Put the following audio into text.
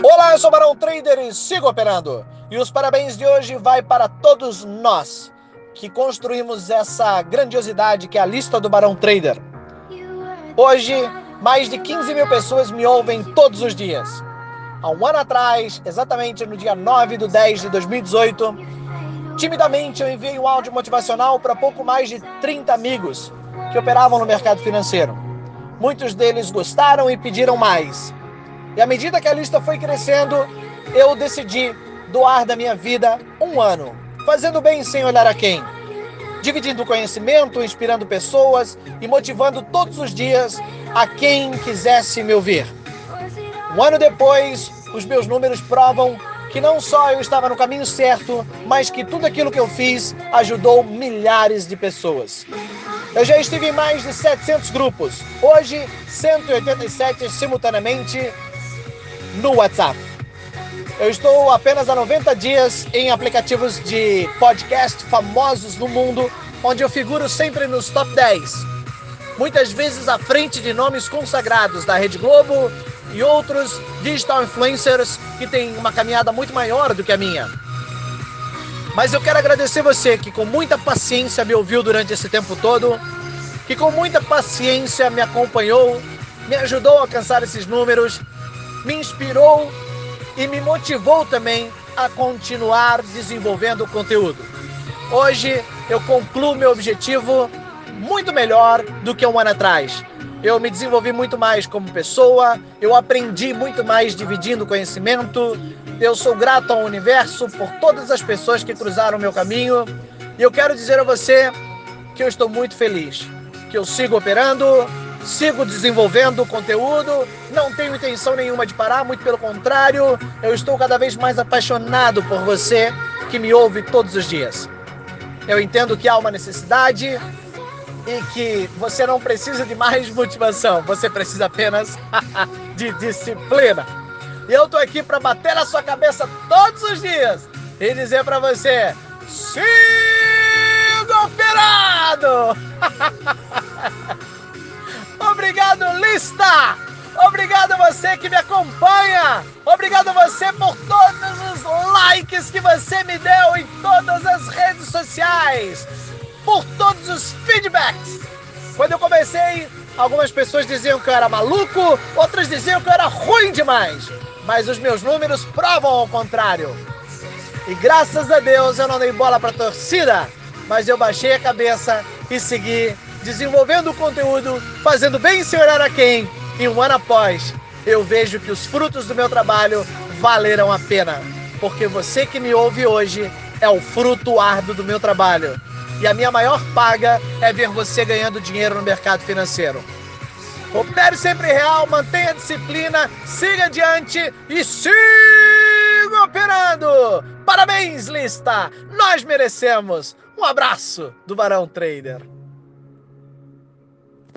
Olá, eu sou o Barão Trader e sigo operando. E os parabéns de hoje vai para todos nós que construímos essa grandiosidade que é a lista do Barão Trader. Hoje, mais de 15 mil pessoas me ouvem todos os dias. Há um ano atrás, exatamente no dia 9 de 10 de 2018, timidamente eu enviei um áudio motivacional para pouco mais de 30 amigos que operavam no mercado financeiro. Muitos deles gostaram e pediram mais. E à medida que a lista foi crescendo, eu decidi doar da minha vida um ano, fazendo bem sem olhar a quem, dividindo conhecimento, inspirando pessoas e motivando todos os dias a quem quisesse me ouvir. Um ano depois, os meus números provam que não só eu estava no caminho certo, mas que tudo aquilo que eu fiz ajudou milhares de pessoas. Eu já estive em mais de 700 grupos, hoje 187 simultaneamente no WhatsApp. Eu estou apenas há 90 dias em aplicativos de podcast famosos no mundo, onde eu figuro sempre nos top 10. Muitas vezes à frente de nomes consagrados da Rede Globo e outros digital influencers que têm uma caminhada muito maior do que a minha. Mas eu quero agradecer você que com muita paciência me ouviu durante esse tempo todo, que com muita paciência me acompanhou, me ajudou a alcançar esses números me inspirou e me motivou também a continuar desenvolvendo o conteúdo. Hoje eu concluo meu objetivo muito melhor do que um ano atrás. Eu me desenvolvi muito mais como pessoa, eu aprendi muito mais dividindo conhecimento. Eu sou grato ao universo por todas as pessoas que cruzaram meu caminho. E eu quero dizer a você que eu estou muito feliz, que eu sigo operando, sigo desenvolvendo conteúdo, não tenho intenção nenhuma de parar, muito pelo contrário, eu estou cada vez mais apaixonado por você que me ouve todos os dias. Eu entendo que há uma necessidade e que você não precisa de mais motivação, você precisa apenas de disciplina. E eu tô aqui para bater na sua cabeça todos os dias e dizer para você: siga operado! Obrigado, lista! Obrigado a você que me acompanha! Obrigado a você por todos os likes que você me deu em todas as redes sociais! Por todos os feedbacks! Quando eu comecei, algumas pessoas diziam que eu era maluco, outras diziam que eu era ruim demais. Mas os meus números provam ao contrário. E graças a Deus eu não dei bola para torcida, mas eu baixei a cabeça e segui desenvolvendo o conteúdo, fazendo bem sem a quem, e um ano após, eu vejo que os frutos do meu trabalho valeram a pena. Porque você que me ouve hoje é o fruto árduo do meu trabalho. E a minha maior paga é ver você ganhando dinheiro no mercado financeiro. Opere sempre real, mantenha a disciplina, siga adiante e siga operando! Parabéns, lista! Nós merecemos! Um abraço do Barão Trader.